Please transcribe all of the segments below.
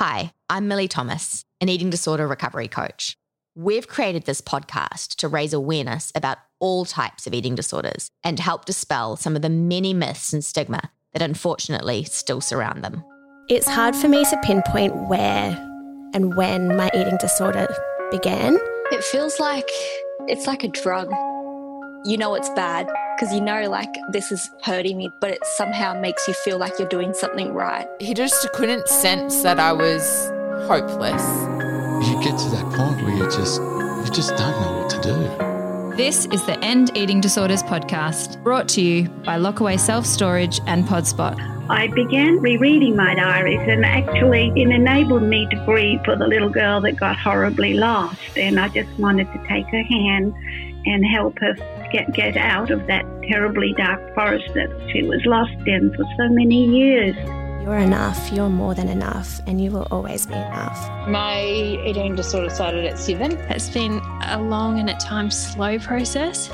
Hi, I'm Millie Thomas, an eating disorder recovery coach. We've created this podcast to raise awareness about all types of eating disorders and help dispel some of the many myths and stigma that unfortunately still surround them. It's hard for me to pinpoint where and when my eating disorder began. It feels like it's like a drug. You know it's bad because you know like this is hurting me, but it somehow makes you feel like you're doing something right. He just couldn't sense that I was hopeless. You get to that point where you just you just don't know what to do. This is the End Eating Disorders podcast, brought to you by Lockaway Self Storage and Podspot. I began rereading my diaries, and actually, it enabled me to grieve for the little girl that got horribly lost. And I just wanted to take her hand and help her get, get out of that terribly dark forest that she was lost in for so many years. You're enough, you're more than enough, and you will always be enough. My eating disorder started at seven. It's been a long and at times slow process.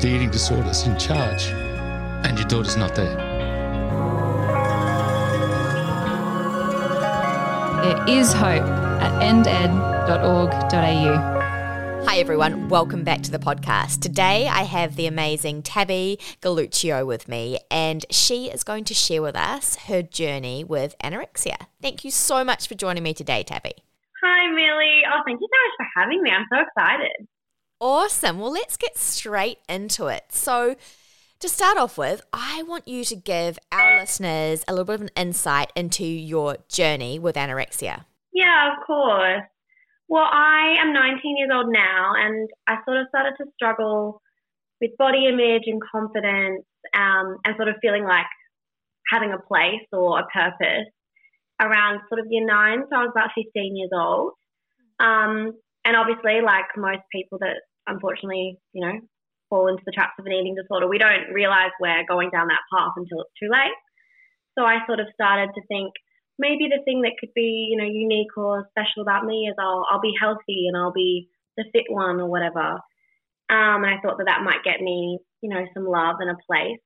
the eating disorder's in charge, and your daughter's not there. There is hope at ended.org.au. Hi, everyone. Welcome back to the podcast. Today, I have the amazing Tabby Galluccio with me, and she is going to share with us her journey with anorexia. Thank you so much for joining me today, Tabby. Hi, Millie. Oh, thank you so much for having me. I'm so excited. Awesome. Well, let's get straight into it. So, to start off with, I want you to give our listeners a little bit of an insight into your journey with anorexia. Yeah, of course. Well, I am 19 years old now, and I sort of started to struggle with body image and confidence, um, and sort of feeling like having a place or a purpose around sort of year nine. So I was about 15 years old. Um, and obviously, like most people that unfortunately, you know, fall into the traps of an eating disorder, we don't realize we're going down that path until it's too late. So I sort of started to think, maybe the thing that could be, you know, unique or special about me is I'll, I'll be healthy and I'll be the fit one or whatever. Um, and I thought that that might get me, you know, some love and a place.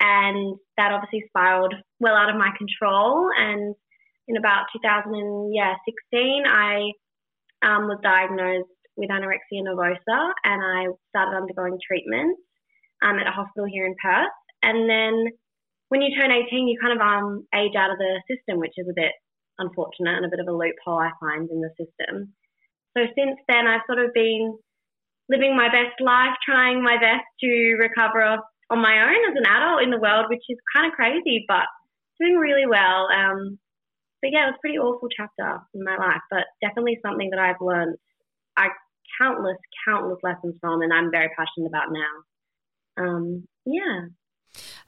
And that obviously spiraled well out of my control. And in about 2016, I um, was diagnosed with anorexia nervosa and I started undergoing treatment um, at a hospital here in Perth. And then when you turn 18, you kind of um, age out of the system, which is a bit unfortunate and a bit of a loophole I find in the system. So since then, I've sort of been living my best life, trying my best to recover on my own as an adult in the world, which is kind of crazy, but doing really well. Um, but yeah, it was a pretty awful chapter in my life, but definitely something that I've learned I countless, countless lessons from, and I'm very passionate about now. Um, yeah.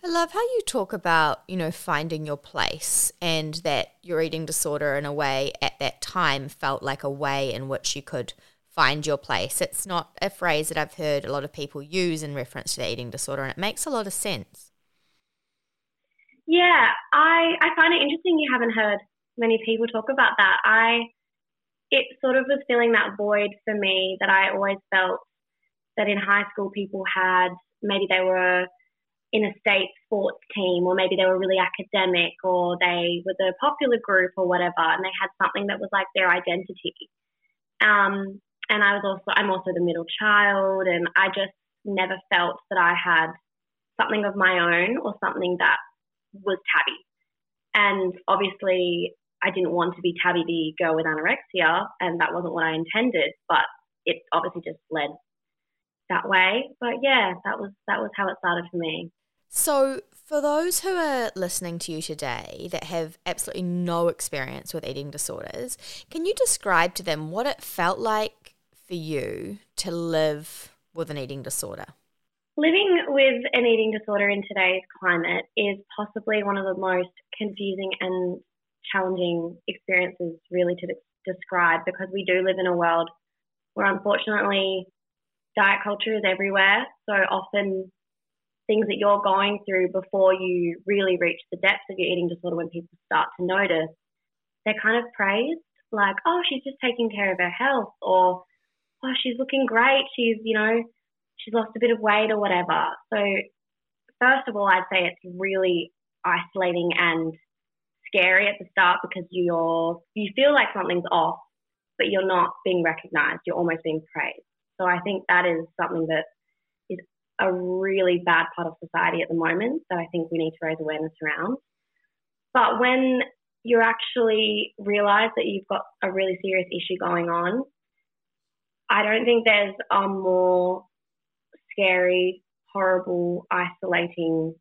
I love how you talk about, you know, finding your place and that your eating disorder in a way at that time felt like a way in which you could find your place. It's not a phrase that I've heard a lot of people use in reference to the eating disorder and it makes a lot of sense. Yeah, I I find it interesting you haven't heard many people talk about that. I it sort of was filling that void for me that I always felt that in high school people had maybe they were in a state sports team, or maybe they were really academic, or they were the popular group, or whatever, and they had something that was like their identity. Um, and I was also, I'm also the middle child, and I just never felt that I had something of my own or something that was tabby. And obviously, I didn't want to be tabby the girl with anorexia, and that wasn't what I intended, but it obviously just led that way. But yeah, that was that was how it started for me. So, for those who are listening to you today that have absolutely no experience with eating disorders, can you describe to them what it felt like for you to live with an eating disorder? Living with an eating disorder in today's climate is possibly one of the most confusing and challenging experiences, really, to describe because we do live in a world where unfortunately diet culture is everywhere. So often things that you're going through before you really reach the depths of your eating disorder when people start to notice, they're kind of praised like, oh, she's just taking care of her health or, oh, she's looking great. She's, you know, she's lost a bit of weight or whatever. So, first of all, I'd say it's really isolating and scary at the start because you're you feel like something's off, but you're not being recognized. You're almost being praised. So I think that is something that a really bad part of society at the moment that I think we need to raise awareness around. But when you actually realize that you've got a really serious issue going on, I don't think there's a more scary, horrible, isolating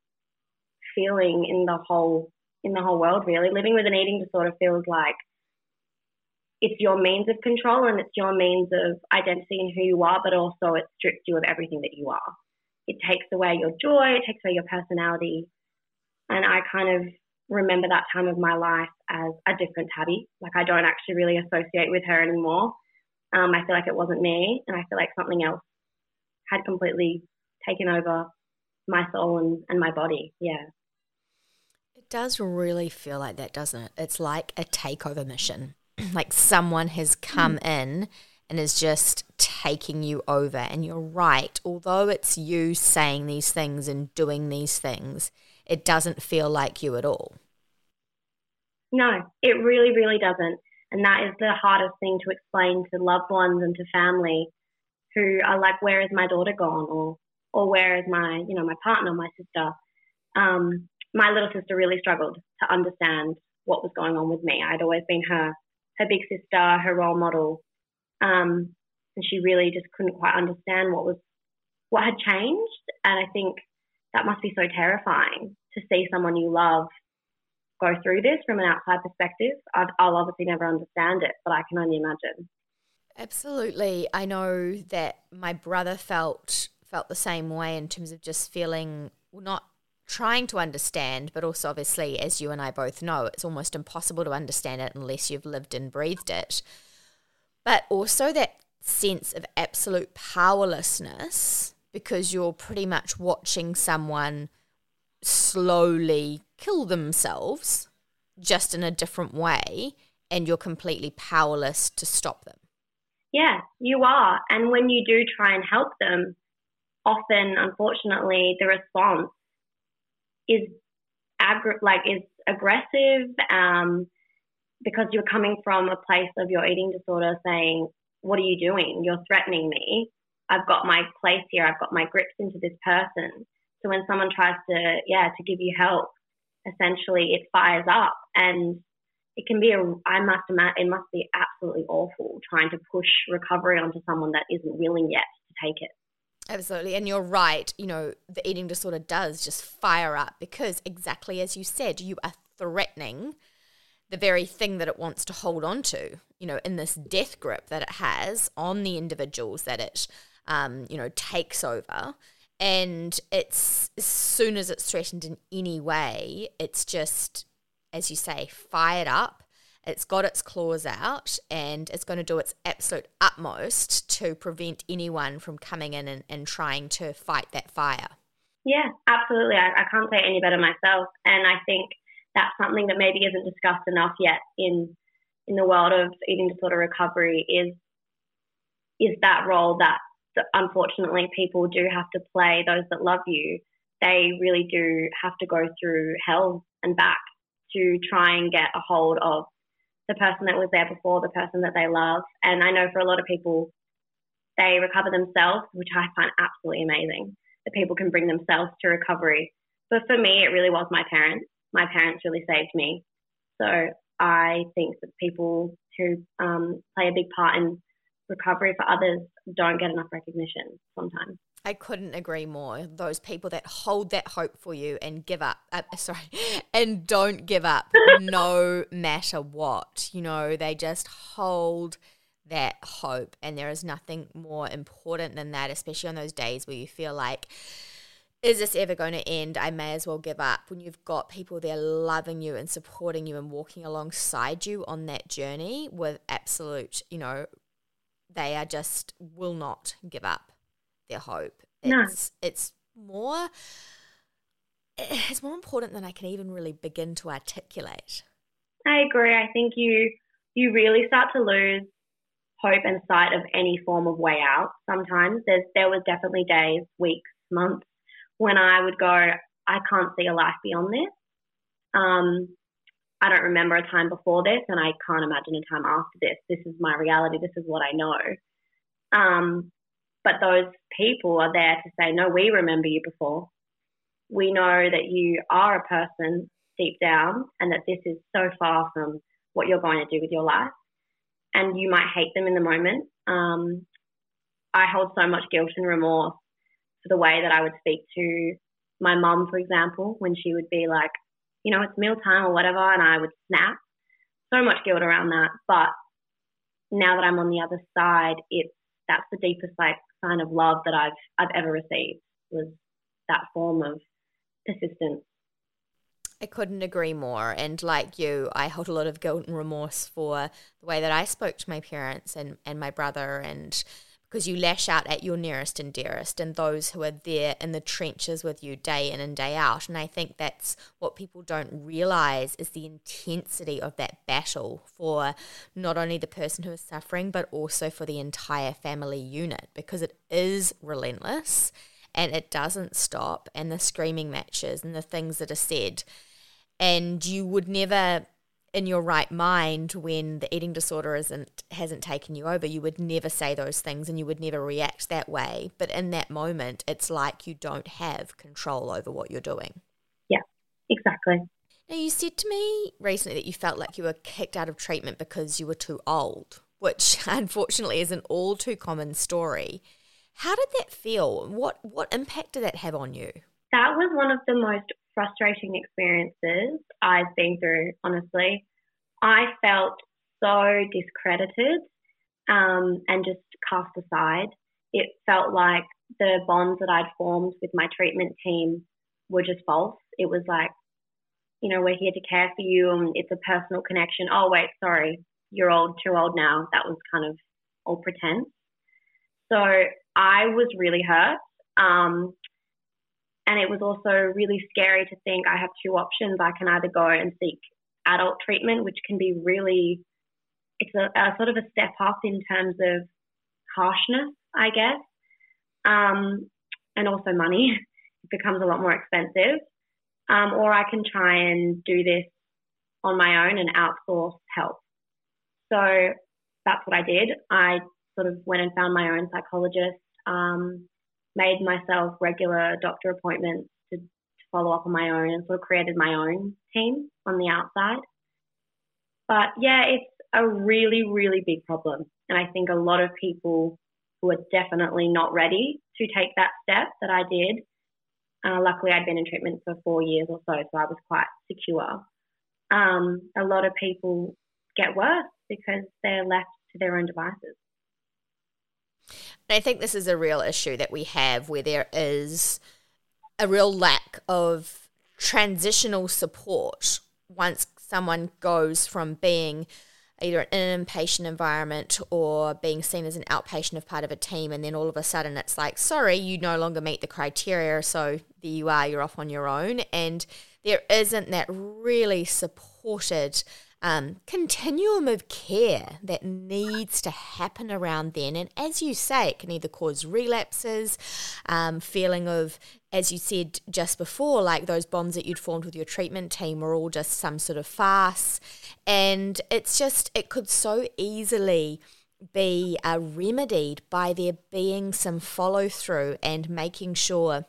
feeling in the whole in the whole world really. Living with an eating disorder feels like it's your means of control and it's your means of identity and who you are, but also it strips you of everything that you are. It takes away your joy, it takes away your personality. And I kind of remember that time of my life as a different Tabby. Like I don't actually really associate with her anymore. Um, I feel like it wasn't me, and I feel like something else had completely taken over my soul and, and my body. Yeah. It does really feel like that, doesn't it? It's like a takeover mission. like someone has come mm. in and is just taking you over. And you're right, although it's you saying these things and doing these things, it doesn't feel like you at all. No, it really, really doesn't. And that is the hardest thing to explain to loved ones and to family who are like, where is my daughter gone? Or, or where is my, you know, my partner, my sister? Um, my little sister really struggled to understand what was going on with me. I'd always been her, her big sister, her role model. Um, and she really just couldn't quite understand what was, what had changed. And I think that must be so terrifying to see someone you love go through this from an outside perspective. i will obviously never understand it, but I can only imagine. Absolutely. I know that my brother felt felt the same way in terms of just feeling not trying to understand, but also obviously, as you and I both know, it's almost impossible to understand it unless you've lived and breathed it. But also that sense of absolute powerlessness because you're pretty much watching someone slowly kill themselves just in a different way and you're completely powerless to stop them. Yeah, you are. And when you do try and help them, often, unfortunately, the response is ag- like is aggressive um, because you're coming from a place of your eating disorder saying, "What are you doing? You're threatening me. I've got my place here. I've got my grips into this person." So when someone tries to, yeah, to give you help, essentially it fires up and it can be a, I must imagine, it must be absolutely awful trying to push recovery onto someone that isn't willing yet to take it. Absolutely. And you're right. You know, the eating disorder does just fire up because exactly as you said, you are threatening the very thing that it wants to hold on to, you know, in this death grip that it has on the individuals that it, um, you know, takes over and it's as soon as it's threatened in any way, it's just, as you say, fired up. It's got its claws out and it's going to do its absolute utmost to prevent anyone from coming in and, and trying to fight that fire. Yeah, absolutely. I, I can't say any better myself. And I think that's something that maybe isn't discussed enough yet in in the world of eating disorder recovery is is that role that unfortunately people do have to play, those that love you, they really do have to go through hell and back to try and get a hold of the person that was there before, the person that they love. And I know for a lot of people, they recover themselves, which I find absolutely amazing that people can bring themselves to recovery. But for me, it really was my parents. My parents really saved me. So I think that people who um, play a big part in recovery for others don't get enough recognition sometimes. I couldn't agree more. Those people that hold that hope for you and give up, uh, sorry, and don't give up no matter what. You know, they just hold that hope. And there is nothing more important than that, especially on those days where you feel like, is this ever going to end? I may as well give up. When you've got people there loving you and supporting you and walking alongside you on that journey with absolute, you know, they are just will not give up their hope. It's no. it's more it's more important than I can even really begin to articulate. I agree. I think you you really start to lose hope and sight of any form of way out. Sometimes there's there was definitely days, weeks, months when I would go, I can't see a life beyond this. Um, I don't remember a time before this, and I can't imagine a time after this. This is my reality. This is what I know. Um, but those people are there to say, no, we remember you before. We know that you are a person deep down, and that this is so far from what you're going to do with your life. And you might hate them in the moment. Um, I hold so much guilt and remorse for the way that I would speak to my mom, for example, when she would be like, you know, it's mealtime or whatever, and I would snap. So much guilt around that. But now that I'm on the other side, it's that's the deepest like sign of love that I've I've ever received was that form of persistence. I couldn't agree more. And like you, I hold a lot of guilt and remorse for the way that I spoke to my parents and, and my brother and because you lash out at your nearest and dearest and those who are there in the trenches with you day in and day out. And I think that's what people don't realize is the intensity of that battle for not only the person who is suffering, but also for the entire family unit because it is relentless and it doesn't stop. And the screaming matches and the things that are said. And you would never in your right mind when the eating disorder isn't hasn't taken you over you would never say those things and you would never react that way. But in that moment it's like you don't have control over what you're doing. Yeah exactly. Now you said to me recently that you felt like you were kicked out of treatment because you were too old which unfortunately is an all too common story. How did that feel? What what impact did that have on you? That was one of the most frustrating experiences I've been through, honestly. I felt so discredited um, and just cast aside. It felt like the bonds that I'd formed with my treatment team were just false. It was like, you know, we're here to care for you and it's a personal connection. Oh, wait, sorry, you're old, too old now. That was kind of all pretense. So I was really hurt. Um, and it was also really scary to think I have two options. I can either go and seek adult treatment, which can be really, it's a, a sort of a step up in terms of harshness, I guess, um, and also money. It becomes a lot more expensive. Um, or I can try and do this on my own and outsource help. So that's what I did. I sort of went and found my own psychologist. Um, made myself regular doctor appointments to, to follow up on my own and sort of created my own team on the outside. But yeah, it's a really, really big problem. And I think a lot of people who are definitely not ready to take that step that I did. Uh, luckily, I'd been in treatment for four years or so, so I was quite secure. Um, a lot of people get worse because they're left to their own devices. I think this is a real issue that we have where there is a real lack of transitional support once someone goes from being either in an inpatient environment or being seen as an outpatient of part of a team and then all of a sudden it's like sorry you no longer meet the criteria so there you are you're off on your own. And there isn't that really supported um, continuum of care that needs to happen around then. And as you say, it can either cause relapses, um, feeling of, as you said just before, like those bonds that you'd formed with your treatment team were all just some sort of farce. And it's just, it could so easily be uh, remedied by there being some follow through and making sure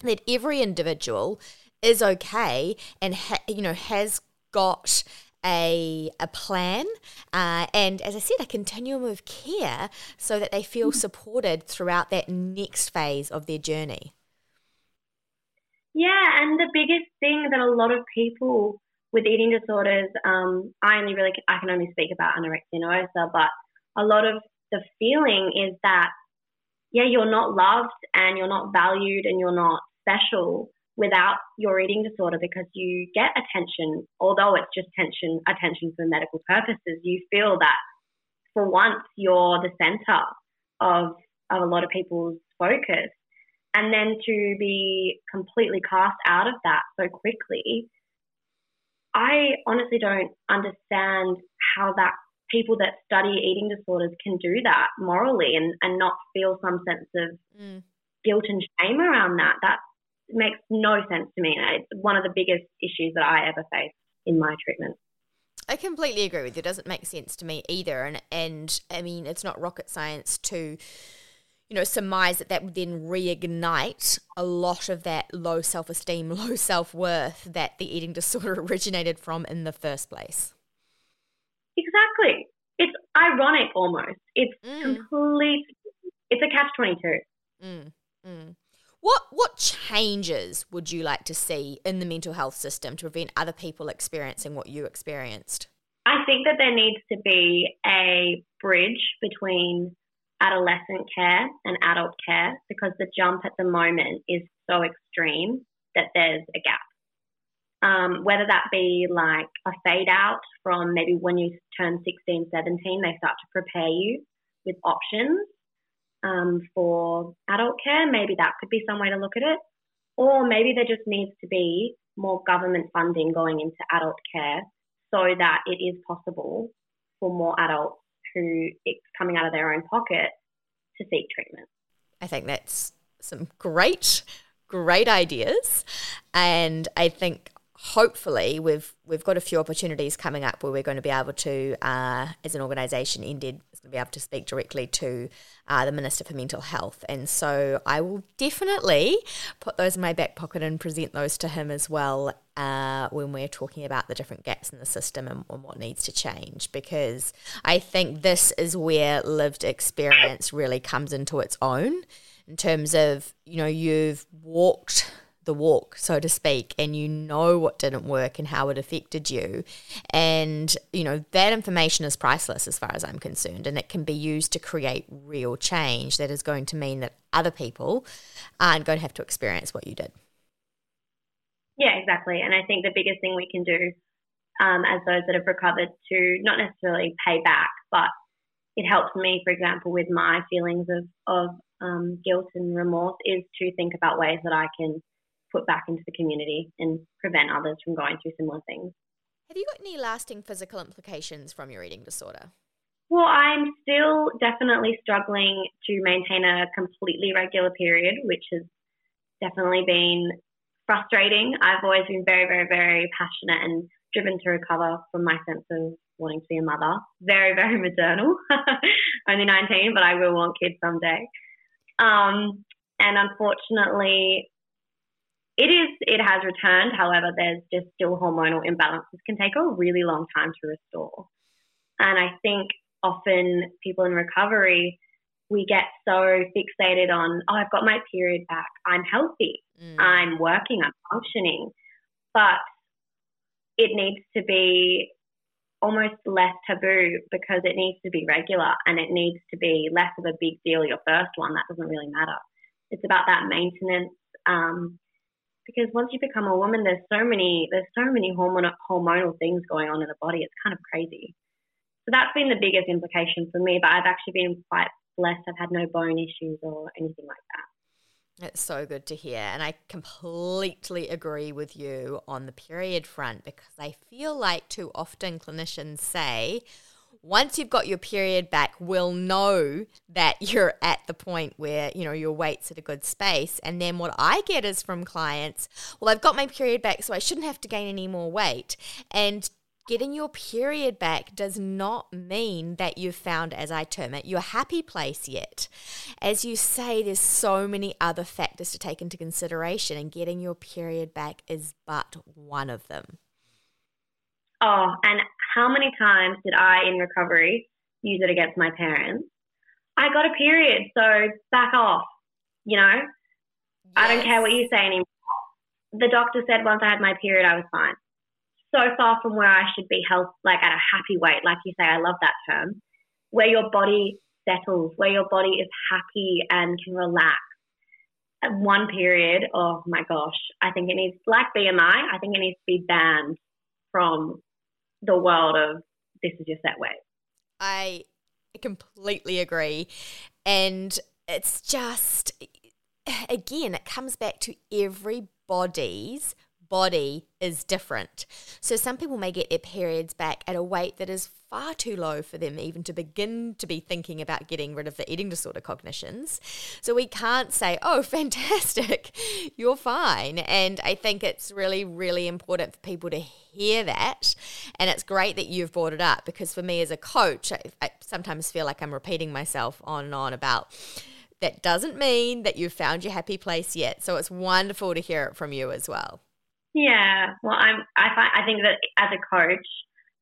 that every individual is okay and ha- you know has got a, a plan uh, and, as I said, a continuum of care so that they feel mm-hmm. supported throughout that next phase of their journey. Yeah, and the biggest thing that a lot of people with eating disorders, um, I only really I can only speak about anorexia nervosa, but a lot of the feeling is that yeah, you're not loved and you're not valued and you're not special without your eating disorder because you get attention, although it's just attention, attention for medical purposes. You feel that for once you're the center of, of a lot of people's focus. And then to be completely cast out of that so quickly, I honestly don't understand how that people that study eating disorders can do that morally and, and not feel some sense of mm. guilt and shame around that. That makes no sense to me. It's one of the biggest issues that I ever faced in my treatment. I completely agree with you. It doesn't make sense to me either. And and I mean, it's not rocket science to, you know, surmise that that would then reignite a lot of that low self esteem, low self worth that the eating disorder originated from in the first place. Exactly. It's ironic almost. It's mm. complete. It's a catch twenty two. Mm. Mm. What what changes would you like to see in the mental health system to prevent other people experiencing what you experienced? I think that there needs to be a bridge between adolescent care and adult care because the jump at the moment is so extreme that there's a gap. Um, whether that be like a fade out from maybe when you turn 16, 17, they start to prepare you with options um, for adult care. Maybe that could be some way to look at it. Or maybe there just needs to be more government funding going into adult care so that it is possible for more adults who it's coming out of their own pocket to seek treatment. I think that's some great, great ideas. And I think hopefully we've we've got a few opportunities coming up where we're going to be able to, uh, as an organisation, to be able to speak directly to uh, the Minister for Mental Health, and so I will definitely put those in my back pocket and present those to him as well uh, when we're talking about the different gaps in the system and, and what needs to change, because I think this is where lived experience really comes into its own in terms of you know you've walked the walk, so to speak, and you know what didn't work and how it affected you. And, you know, that information is priceless as far as I'm concerned, and it can be used to create real change that is going to mean that other people aren't going to have to experience what you did. Yeah, exactly. And I think the biggest thing we can do um, as those that have recovered to not necessarily pay back, but it helps me, for example, with my feelings of, of um, guilt and remorse is to think about ways that I can put back into the community and prevent others from going through similar things. Have you got any lasting physical implications from your eating disorder? Well, I'm still definitely struggling to maintain a completely regular period, which has definitely been frustrating. I've always been very, very, very passionate and driven to recover from my sense of wanting to be a mother. Very, very maternal. Only 19, but I will want kids someday. Um, and unfortunately, it is it has returned. However there's just still hormonal imbalances can take a really long time to restore. And i think often people in recovery we get so fixated on oh i've got my period back. I'm healthy. Mm. i'm working. I'm functioning. But it needs to be almost less taboo because it needs to be regular and it needs to be less of a big deal your first one. That doesn't really matter. It's about that maintenance um, because once you become a woman, there's so many there's so many hormonal hormonal things going on in the body. It's kind of crazy. So that's been the biggest implication for me. But I've actually been quite blessed. I've had no bone issues or anything like that. It's so good to hear. And I completely agree with you on the period front because I feel like too often clinicians say, once you've got your period back, we'll know that you're at the point where, you know, your weight's at a good space. And then what I get is from clients, well, I've got my period back, so I shouldn't have to gain any more weight. And getting your period back does not mean that you've found, as I term it, your happy place yet. As you say, there's so many other factors to take into consideration, and getting your period back is but one of them. Oh, and how many times did I in recovery use it against my parents? I got a period, so back off. You know, yes. I don't care what you say anymore. The doctor said once I had my period, I was fine. So far from where I should be health, like at a happy weight, like you say, I love that term, where your body settles, where your body is happy and can relax. At one period, oh my gosh, I think it needs, like BMI, I think it needs to be banned from the world of this is your set way. I completely agree. And it's just, again, it comes back to everybody's body is different. So some people may get their periods back at a weight that is far too low for them even to begin to be thinking about getting rid of the eating disorder cognitions. So we can't say, "Oh, fantastic. You're fine." And I think it's really really important for people to hear that. And it's great that you've brought it up because for me as a coach, I, I sometimes feel like I'm repeating myself on and on about that doesn't mean that you've found your happy place yet. So it's wonderful to hear it from you as well. Yeah, well, I'm. I find I think that as a coach,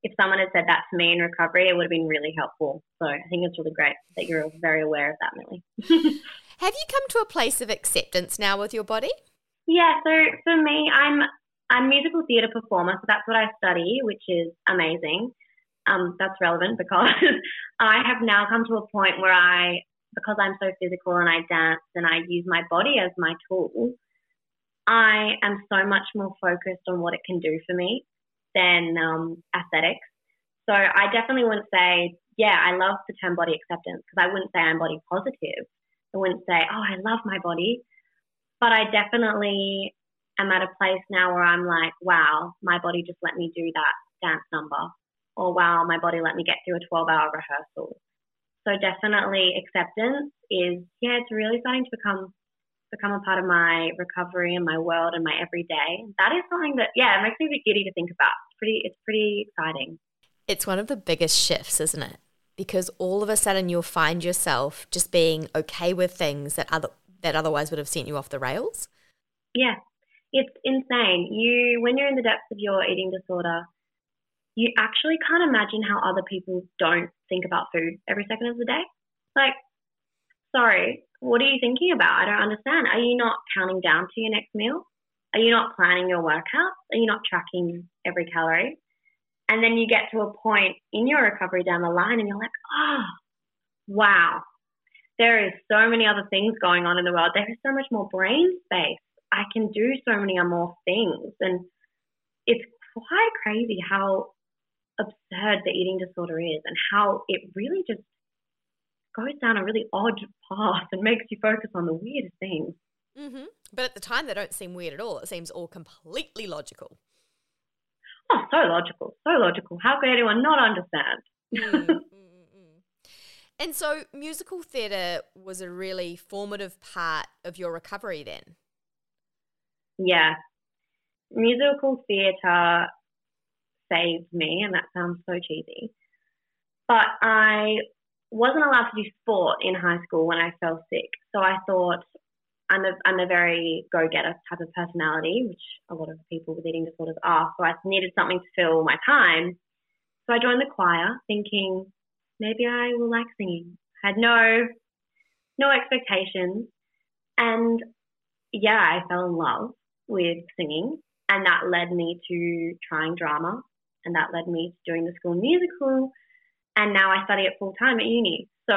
if someone had said that to me in recovery, it would have been really helpful. So I think it's really great that you're very aware of that, Millie. have you come to a place of acceptance now with your body? Yeah. So for me, I'm I'm a musical theatre performer, so that's what I study, which is amazing. Um, that's relevant because I have now come to a point where I, because I'm so physical and I dance and I use my body as my tool, I am so much more focused on what it can do for me than um, aesthetics. So I definitely wouldn't say, yeah, I love the term body acceptance because I wouldn't say I'm body positive. I wouldn't say, oh, I love my body. But I definitely am at a place now where I'm like, wow, my body just let me do that dance number. Or wow, my body let me get through a 12 hour rehearsal. So definitely acceptance is, yeah, it's really starting to become become a part of my recovery and my world and my everyday. That is something that, yeah, it makes me a bit giddy to think about. It's pretty, it's pretty exciting. It's one of the biggest shifts, isn't it? Because all of a sudden you'll find yourself just being okay with things that other that otherwise would have sent you off the rails. Yeah, it's insane. You when you're in the depths of your eating disorder, you actually can't imagine how other people don't think about food every second of the day. Like, sorry, what are you thinking about? I don't understand. Are you not counting down to your next meal? Are you not planning your workouts? Are you not tracking every calorie? And then you get to a point in your recovery down the line and you're like, oh, wow, there is so many other things going on in the world. There is so much more brain space. I can do so many more things. And it's quite crazy how absurd the eating disorder is and how it really just goes down a really odd path and makes you focus on the weirdest things. Mm-hmm. But at the time, they don't seem weird at all. It seems all completely logical. Oh, so logical, so logical. How could anyone not understand? Mm, mm, mm, and so, musical theatre was a really formative part of your recovery then. Yeah, musical theatre saved me, and that sounds so cheesy. But I wasn't allowed to do sport in high school when I fell sick. So I thought I'm a, I'm a very go getter type of personality, which a lot of people with eating disorders are. So I needed something to fill my time. So I joined the choir thinking maybe I will like singing. Had no, no expectations. And yeah, I fell in love with singing. And that led me to trying drama. And that led me to doing the school musical and now I study it full time at uni. So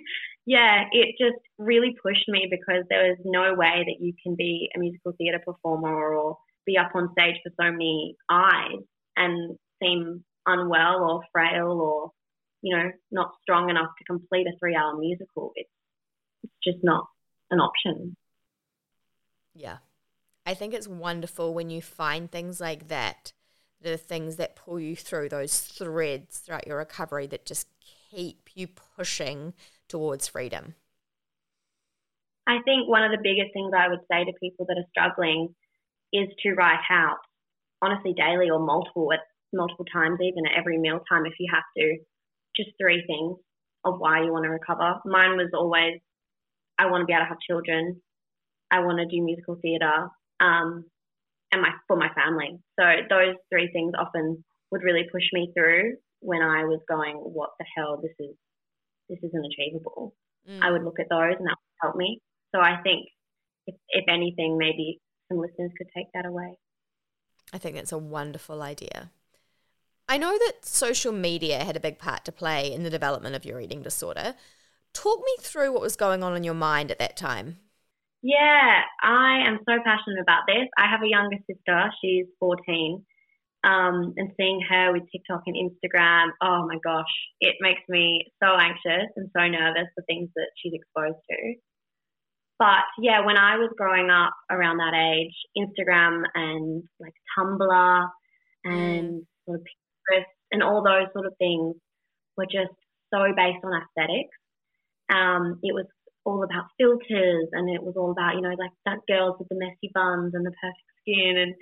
yeah, it just really pushed me because there was no way that you can be a musical theatre performer or be up on stage for so many eyes and seem unwell or frail or you know not strong enough to complete a three hour musical. It's it's just not an option. Yeah. I think it's wonderful when you find things like that the things that pull you through those threads throughout your recovery that just keep you pushing towards freedom? I think one of the biggest things I would say to people that are struggling is to write out, honestly, daily or multiple at multiple times, even at every meal time if you have to, just three things of why you want to recover. Mine was always, I want to be able to have children. I want to do musical theatre. Um, and my for my family. So those three things often would really push me through when I was going, what the hell, this is this isn't achievable. Mm. I would look at those and that would help me. So I think if, if anything, maybe some listeners could take that away. I think that's a wonderful idea. I know that social media had a big part to play in the development of your eating disorder. Talk me through what was going on in your mind at that time. Yeah, I am so passionate about this. I have a younger sister, she's 14. Um, and seeing her with TikTok and Instagram, oh my gosh, it makes me so anxious and so nervous for things that she's exposed to. but yeah, when I was growing up around that age, Instagram and like Tumblr and mm. sort of Pinterest and all those sort of things were just so based on aesthetics. Um, it was all about filters and it was all about, you know, like that girls with the messy buns and the perfect skin and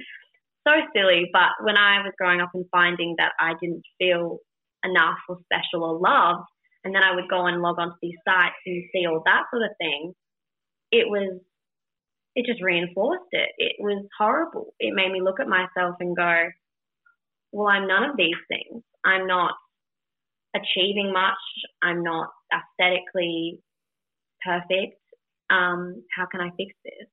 so silly. But when I was growing up and finding that I didn't feel enough or special or loved, and then I would go and log onto these sites and see all that sort of thing, it was, it just reinforced it. It was horrible. It made me look at myself and go, well, I'm none of these things. I'm not achieving much. I'm not aesthetically perfect. Um, how can I fix this?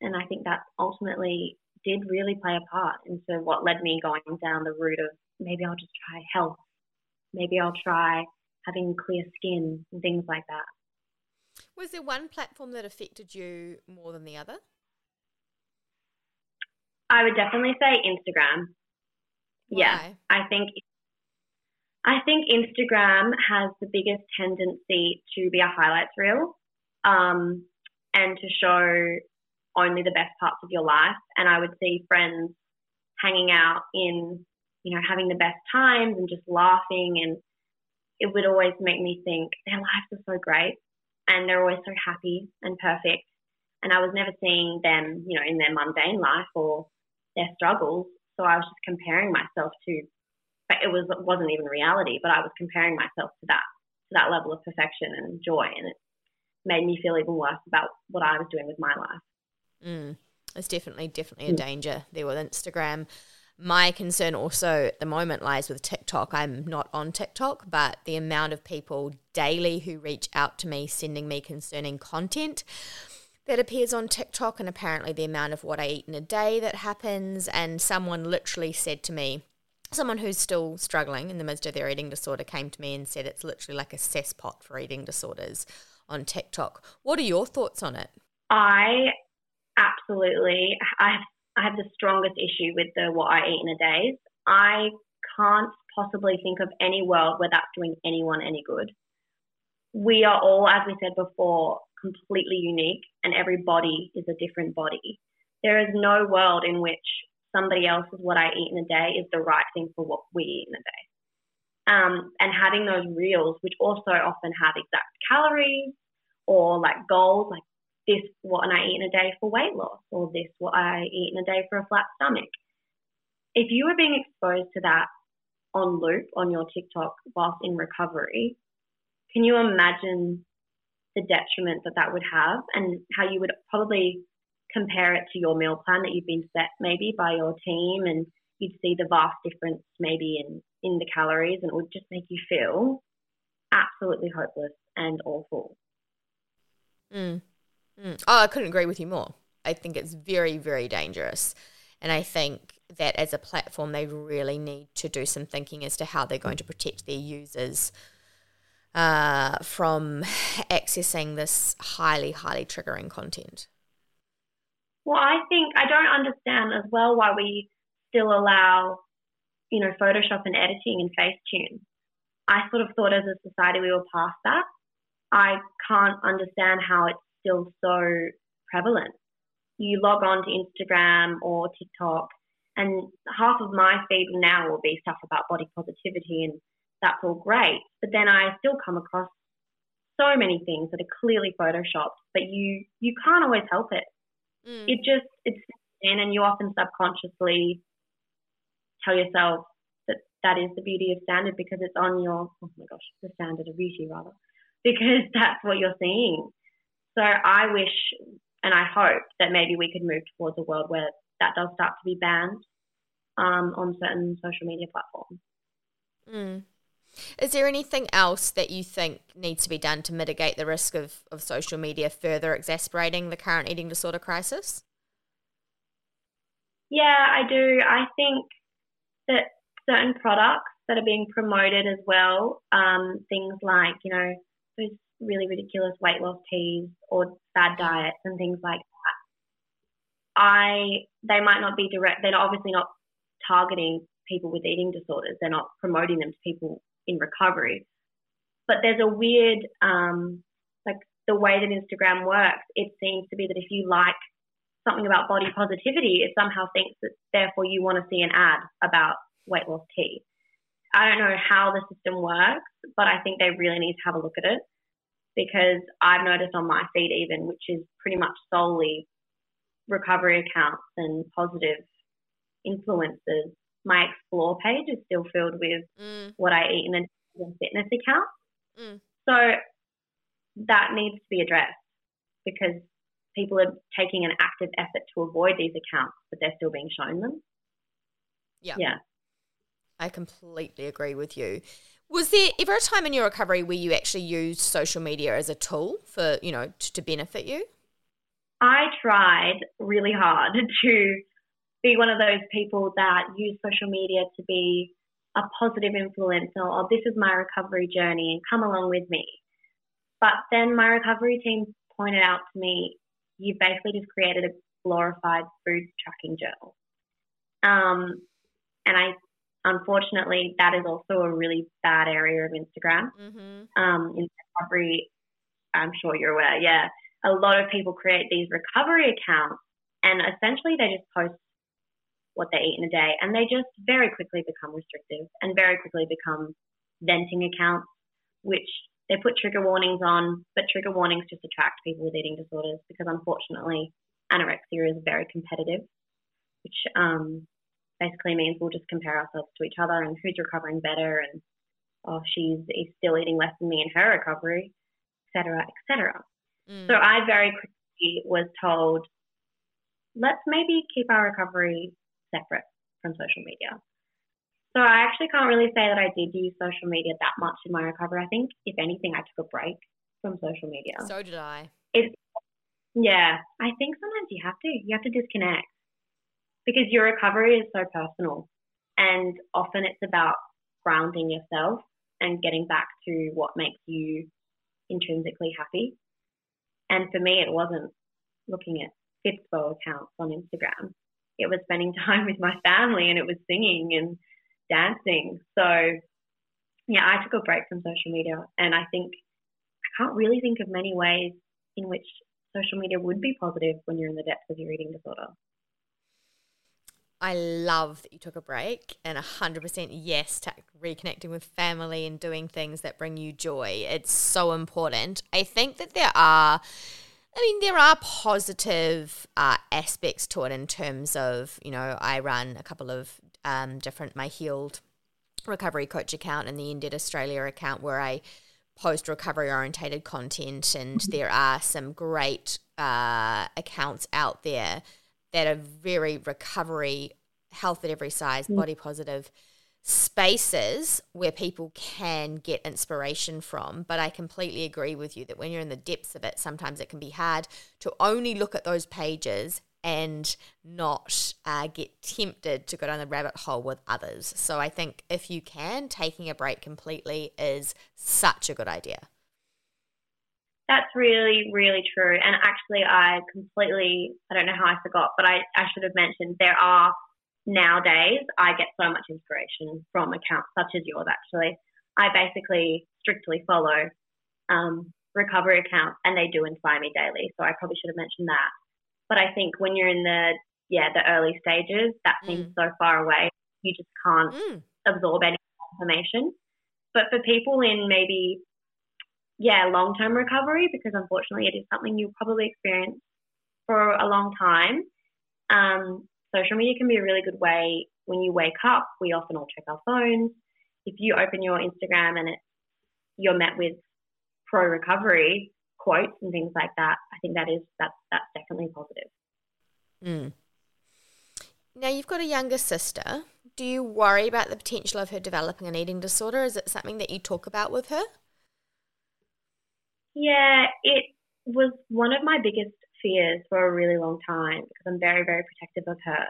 And I think that ultimately did really play a part into what led me going down the route of maybe I'll just try health. Maybe I'll try having clear skin and things like that. Was there one platform that affected you more than the other? I would definitely say Instagram. Why? Yeah, I think I think Instagram has the biggest tendency to be a highlights reel um, and to show only the best parts of your life. And I would see friends hanging out in, you know, having the best times and just laughing. And it would always make me think their lives are so great and they're always so happy and perfect. And I was never seeing them, you know, in their mundane life or their struggles. So I was just comparing myself to, it was it wasn't even reality. But I was comparing myself to that to that level of perfection and joy, and it made me feel even worse about what I was doing with my life. Mm. It's definitely definitely a mm. danger there with Instagram. My concern also at the moment lies with TikTok. I'm not on TikTok, but the amount of people daily who reach out to me sending me concerning content that appears on TikTok, and apparently the amount of what I eat in a day that happens. And someone literally said to me, someone who's still struggling in the midst of their eating disorder came to me and said it's literally like a cesspot for eating disorders on TikTok. What are your thoughts on it? I absolutely, I have, I have the strongest issue with the what I eat in a day. I can't possibly think of any world where that's doing anyone any good. We are all, as we said before, completely unique and every body is a different body. There is no world in which somebody else's what I eat in a day is the right thing for what we eat in a day. Um, and having those reels, which also often have exact calories or like goals, like this what I eat in a day for weight loss, or this what I eat in a day for a flat stomach. If you are being exposed to that on loop on your TikTok whilst in recovery, can you imagine the detriment that that would have and how you would probably compare it to your meal plan that you've been set maybe by your team and you'd see the vast difference maybe in, in the calories and it would just make you feel absolutely hopeless and awful. Mm. Mm. Oh, I couldn't agree with you more. I think it's very, very dangerous. And I think that as a platform, they really need to do some thinking as to how they're going to protect their users uh, from accessing this highly, highly triggering content? Well, I think I don't understand as well why we still allow, you know, Photoshop and editing and Facetune. I sort of thought as a society we were past that. I can't understand how it's still so prevalent. You log on to Instagram or TikTok, and half of my feed now will be stuff about body positivity and that's all great. But then I still come across so many things that are clearly photoshopped, but you you can't always help it. Mm. It just it's in, and you often subconsciously tell yourself that that is the beauty of standard because it's on your oh my gosh the standard of beauty rather because that's what you're seeing. So I wish and I hope that maybe we could move towards a world where that does start to be banned um, on certain social media platforms. Mm. Is there anything else that you think needs to be done to mitigate the risk of, of social media further exacerbating the current eating disorder crisis? Yeah, I do. I think that certain products that are being promoted as well, um, things like, you know, those really ridiculous weight loss teas or fad diets and things like that. I they might not be direct they're obviously not targeting people with eating disorders. They're not promoting them to people in recovery. But there's a weird, um, like the way that Instagram works, it seems to be that if you like something about body positivity, it somehow thinks that therefore you want to see an ad about weight loss tea. I don't know how the system works, but I think they really need to have a look at it because I've noticed on my feed even, which is pretty much solely recovery accounts and positive influences, my explore page is still filled with Mm. what I eat in a fitness account. Mm. So that needs to be addressed because people are taking an active effort to avoid these accounts, but they're still being shown them. Yeah. Yeah. I completely agree with you. Was there ever a time in your recovery where you actually used social media as a tool for, you know, to, to benefit you? I tried really hard to be one of those people that use social media to be a positive influencer or this is my recovery journey and come along with me. But then my recovery team pointed out to me, you've basically just created a glorified food tracking journal. Um, and I, unfortunately, that is also a really bad area of Instagram. Mm-hmm. Um, in recovery, I'm sure you're aware, yeah. A lot of people create these recovery accounts and essentially they just post what they eat in a day and they just very quickly become restrictive and very quickly become venting accounts, which they put trigger warnings on, but trigger warnings just attract people with eating disorders because unfortunately anorexia is very competitive, which um, basically means we'll just compare ourselves to each other and who's recovering better and oh she's is still eating less than me in her recovery, etc., etc. Mm. So I very quickly was told, let's maybe keep our recovery separate from social media. So I actually can't really say that I did use social media that much in my recovery. I think if anything, I took a break from social media. So did I. It's yeah, I think sometimes you have to. You have to disconnect because your recovery is so personal, and often it's about grounding yourself and getting back to what makes you intrinsically happy. And for me, it wasn't looking at Fitspo accounts on Instagram. It was spending time with my family, and it was singing and dancing. So yeah, I took a break from social media, and I think I can't really think of many ways in which social media would be positive when you're in the depths of your eating disorder. I love that you took a break and 100% yes to reconnecting with family and doing things that bring you joy. It's so important. I think that there are, I mean, there are positive uh, aspects to it in terms of, you know, I run a couple of um, different, my healed recovery coach account and the endED Australia account where I post recovery orientated content and there are some great uh, accounts out there that are very recovery, health at every size, body positive spaces where people can get inspiration from. But I completely agree with you that when you're in the depths of it, sometimes it can be hard to only look at those pages and not uh, get tempted to go down the rabbit hole with others. So I think if you can, taking a break completely is such a good idea. That's really, really true. And actually, I completely, I don't know how I forgot, but I, I should have mentioned there are nowadays, I get so much inspiration from accounts such as yours, actually. I basically strictly follow um, recovery accounts and they do inspire me daily. So I probably should have mentioned that. But I think when you're in the, yeah, the early stages, that seems so far away. You just can't Mm. absorb any information. But for people in maybe, yeah, long term recovery, because unfortunately it is something you'll probably experience for a long time, um, social media can be a really good way when you wake up. We often all check our phones. If you open your Instagram and it, you're met with pro recovery quotes and things like that, I think that is that's that's definitely positive. Mm. Now you've got a younger sister. Do you worry about the potential of her developing an eating disorder? Is it something that you talk about with her? Yeah, it was one of my biggest fears for a really long time because I'm very, very protective of her.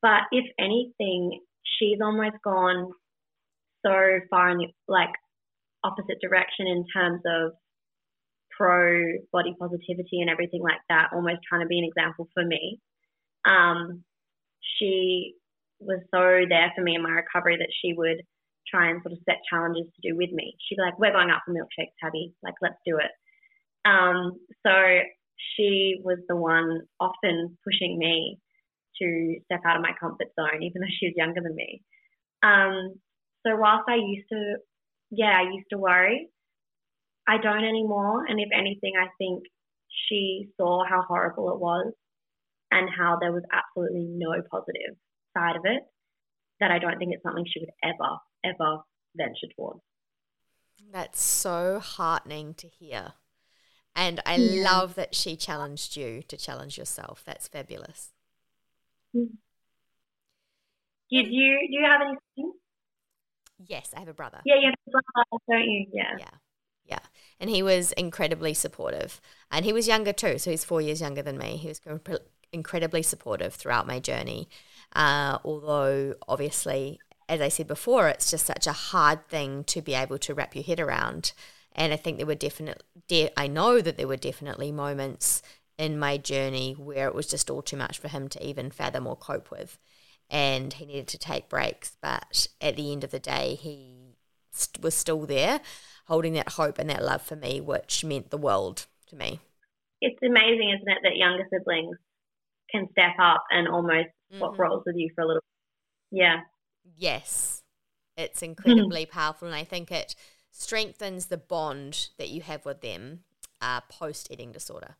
But if anything, she's almost gone so far in the like opposite direction in terms of pro body positivity and everything like that, almost trying to be an example for me. Um, she was so there for me in my recovery that she would try and sort of set challenges to do with me. She'd be like, We're going out for milkshakes, Tabby. Like, let's do it. Um, so she was the one often pushing me to step out of my comfort zone, even though she was younger than me. Um, so whilst I used to, yeah, I used to worry, I don't anymore. And if anything, I think she saw how horrible it was and how there was absolutely no positive side of it, that I don't think it's something she would ever, ever venture towards. That's so heartening to hear. And I Yeah. love that she challenged you to challenge yourself. That's fabulous. Did you, do you, have any siblings? Yes, I have a brother. Yeah, you have a brother, don't you? Yeah. Yeah. Yeah. And he was incredibly supportive. And he was younger too. So he's four years younger than me. He was incredibly supportive throughout my journey. Uh, although, obviously, as I said before, it's just such a hard thing to be able to wrap your head around. And I think there were definitely, de- I know that there were definitely moments in my journey where it was just all too much for him to even fathom or cope with. And he needed to take breaks. But at the end of the day, he st- was still there, holding that hope and that love for me, which meant the world to me. It's amazing, isn't it, that younger siblings can step up and almost swap Mhm. roles with you for a little. Bit. Yeah. Yes, it's incredibly powerful. And I think it strengthens the bond that you have with them uh, post eating disorder.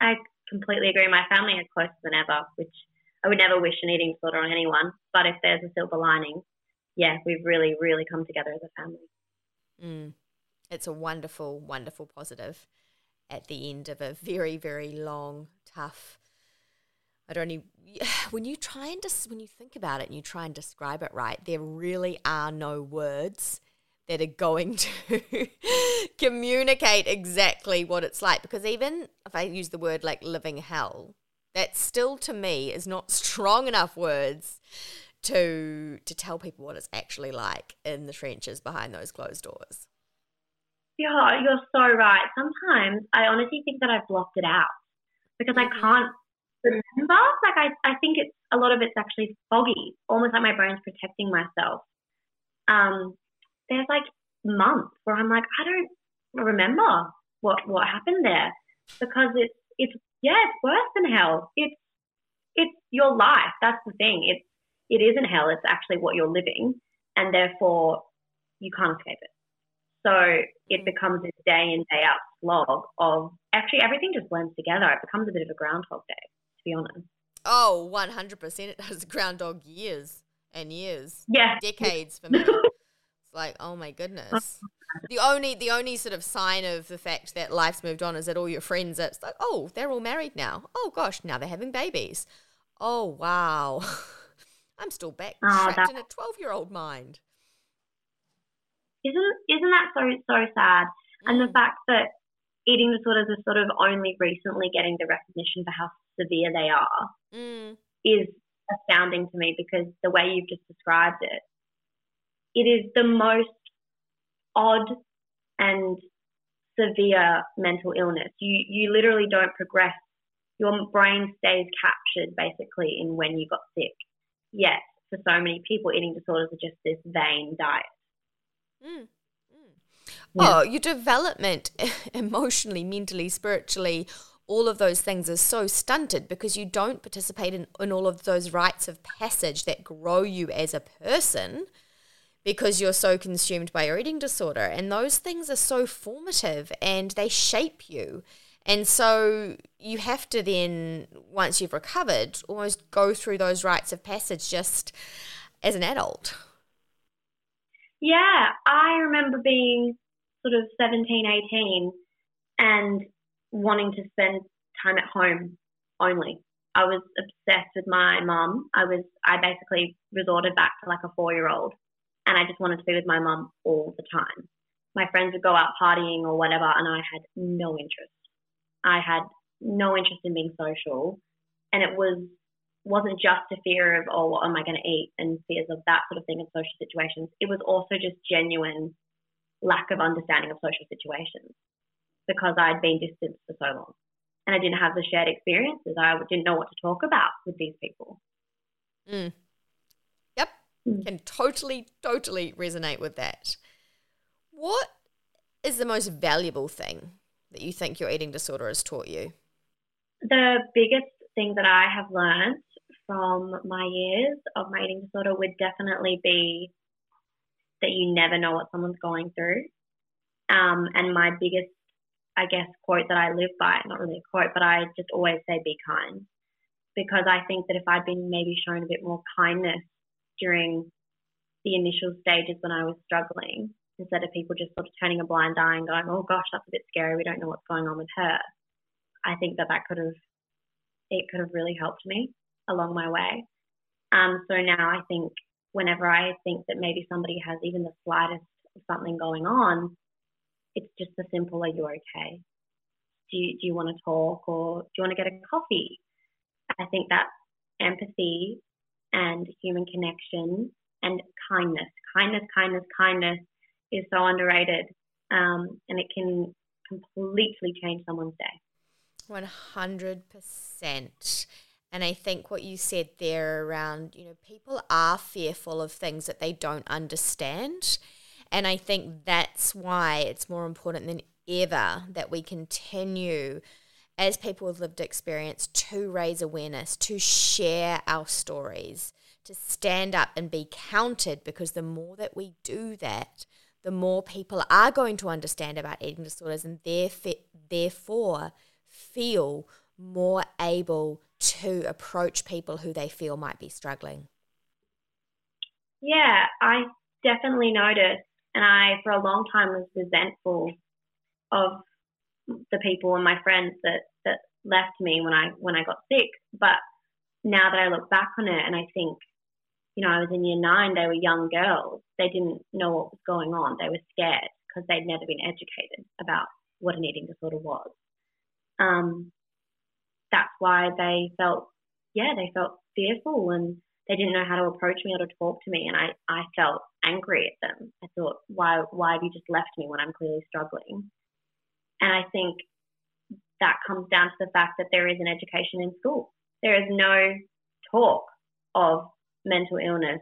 I completely agree. My family are closer than ever, which I would never wish an eating disorder on anyone. But if there's a silver lining, yeah, we've really, really come together as a family. Mm. It's a wonderful, wonderful positive at the end of a very, very long, tough. I don't even, when you try and just, when you think about it and you try and describe it right, there really are no words that are going to communicate exactly what it's like. Because even if I use the word like living hell, that still to me is not strong enough words to to tell people what it's actually like in the trenches behind those closed doors. Yeah, you're so right. Sometimes I honestly think that I've blocked it out because I can't remember. Like I, I think it's a lot of it's actually foggy, almost like my brain's protecting myself. Um, there's like months where I'm like, I don't remember what what happened there because it's it's yeah, it's worse than hell. It's it's your life. That's the thing. It's it isn't hell. It's actually what you're living, and therefore you can't escape it. So it mm. becomes this day in day out slog of actually everything just blends together. It becomes a bit of a groundhog day, to be honest. Oh, 100% it does groundhog years and years. Yeah. Decades for me. It's like, oh my uh, goodness. The only the only sort of sign of the fact that life's moved on is that all your friends it's like, oh, they're all married now. Oh gosh, now they're having babies. Oh wow. I'm still back Oh, trapped in a twelve year old mind. Isn't isn't that so so sad? And the mm. fact that eating disorders are sort of only recently getting the recognition for how severe they are Mm. is astounding to me because the way you've just described it, it is the most odd and severe mental illness. You you literally don't progress. Your brain stays captured basically in when you got sick. Yet for so many people, eating disorders are just this vain diet. Mm. Oh, your development emotionally, mentally, spiritually, all of those things are so stunted because you don't participate in, in all of those rites of passage that grow you as a person because you're so consumed by your eating disorder. And those things are so formative and they shape you. And so you have to then, once you've recovered, almost go through those rites of passage just as an adult. Yeah, I remember being sort of 17, 18 and wanting to spend time at home only. I was obsessed with my mum. I was I basically resorted back to like a four year old and I just wanted to be with my mum all the time. My friends would go out partying or whatever and I had no interest. I had no interest in being social and it was wasn't just a fear of oh what am I going to eat and fears of that sort of thing in social situations. It was also just genuine lack of understanding of social situations because I'd been distanced for so long and I didn't have the shared experiences. I didn't know what to talk about with these people. Mm. Yep. Can totally, totally resonate with that. What is the most valuable thing that you think your eating disorder has taught you? The biggest thing that I have learned from my years of my eating disorder would definitely be that you never know what someone's going through. Um, and my biggest, I guess, quote that I live by, not really a quote, but I just always say be kind. Because I think that if I'd been maybe shown a bit more kindness during the initial stages when I was struggling, instead of people just sort of turning a blind eye and going, oh gosh, that's a bit scary, we don't know what's going on with her. I think that that could have, it could have really helped me along my way. Um, so now I think whenever I think that maybe somebody has even the slightest something going on, it's just the simple, are you okay? Do you, do you want to talk or do you want to get a coffee? I think that empathy and human connection and kindness, kindness, kindness, kindness is so underrated um, and it can completely change someone's day. 100%. And I think what you said there around, you know, people are fearful of things that they don't understand. And I think that's why it's more important than ever that we continue as people with lived experience to raise awareness, to share our stories, to stand up and be counted because the more that we do that, the more people are going to understand about eating disorders and therefore feel more able to approach people who they feel might be struggling? Yeah, I definitely noticed, and I for a long time was resentful of the people and my friends that left me when I when I got sick. But now that I look back on it and I think, you know, I was in year nine, they were young girls. They didn't know what was going on. They were scared because they'd never been educated about what an eating disorder was. Um, that's why they felt, yeah, they felt fearful and they didn't know how to approach me or to talk to me. And I, I felt angry at them. I thought, why, why have you just left me when I'm clearly struggling? And I think that comes down to the fact that there is an education in school. There is no talk of mental illness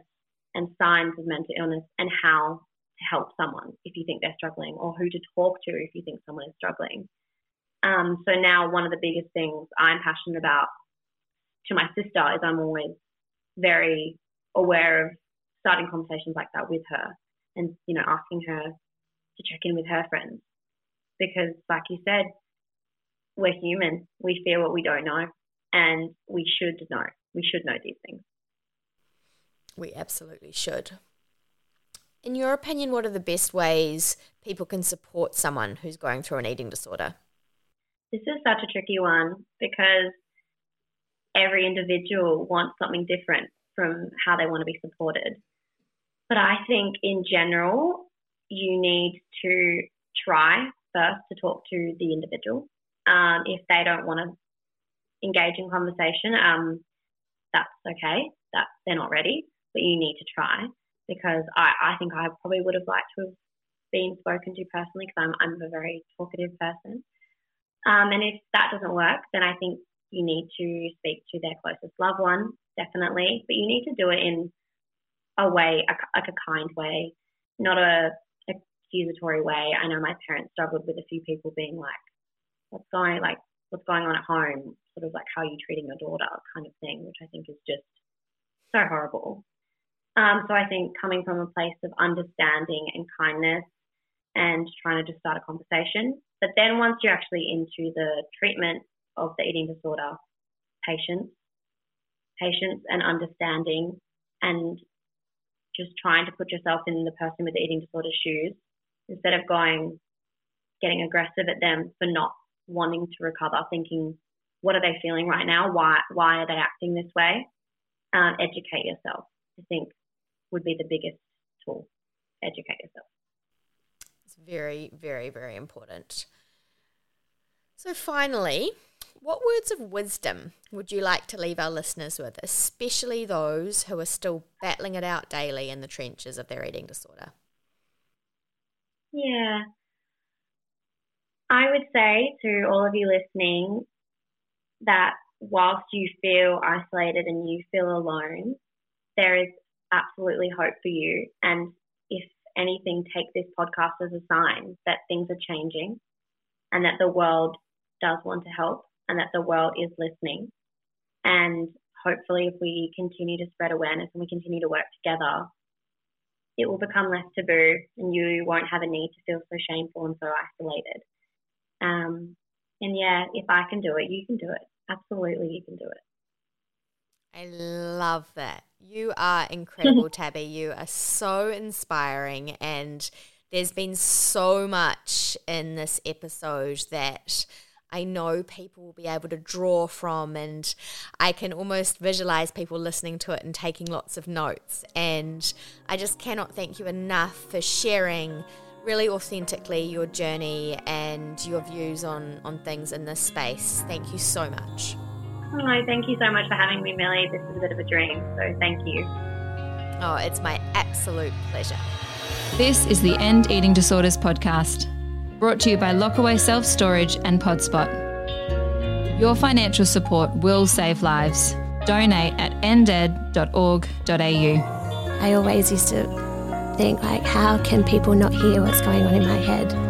and signs of mental illness and how to help someone if you think they're struggling or who to talk to if you think someone is struggling. Um, so now one of the biggest things I'm passionate about to my sister is I'm always very aware of starting conversations like that with her and, you know, asking her to check in with her friends. Because like you said, we're human. We fear what we don't know and we should know. We should know these things. We absolutely should. In your opinion, what are the best ways people can support someone who's going through an eating disorder? This is such a tricky one because every individual wants something different from how they want to be supported. But I think in general, you need to try first to talk to the individual. Um, if they don't want to engage in conversation, um, that's okay. That they're not ready, but you need to try because I, I think I probably would have liked to have been spoken to personally because I'm, I'm a very talkative person. Um, and if that doesn't work, then I think you need to speak to their closest loved one, definitely. But you need to do it in a way, a, like a kind way, not a accusatory way. I know my parents struggled with a few people being like, "What's going like what's going on at home?" Sort of like how are you treating your daughter, kind of thing, which I think is just so horrible. Um, so I think coming from a place of understanding and kindness and trying to just start a conversation but then once you're actually into the treatment of the eating disorder, patience, patience and understanding and just trying to put yourself in the person with the eating disorder shoes instead of going getting aggressive at them for not wanting to recover, thinking, what are they feeling right now? Why why are they acting this way? Um, educate yourself. I think would be the biggest tool. Educate yourself It's very, very, very important. So, finally, what words of wisdom would you like to leave our listeners with, especially those who are still battling it out daily in the trenches of their eating disorder? Yeah. I would say to all of you listening that whilst you feel isolated and you feel alone, there is absolutely hope for you. And if anything, take this podcast as a sign that things are changing and that the world does want to help and that the world is listening. And hopefully, if we continue to spread awareness and we continue to work together, it will become less taboo and you won't have a need to feel so shameful and so isolated. Um, and yeah, if I can do it, you can do it. Absolutely, you can do it. I love that. You are incredible, Tabby. You are so inspiring, and there's been so much in this episode that I know people will be able to draw from, and I can almost visualize people listening to it and taking lots of notes. And I just cannot thank you enough for sharing really authentically your journey and your views on, on things in this space. Thank you so much. Oh, thank you so much for having me, Millie. This is a bit of a dream, so thank you. Oh, it's my absolute pleasure. This is the End Eating Disorders podcast, brought to you by Lockaway Self Storage and Podspot. Your financial support will save lives. Donate at ended.org.au. I always used to think like, how can people not hear what's going on in my head?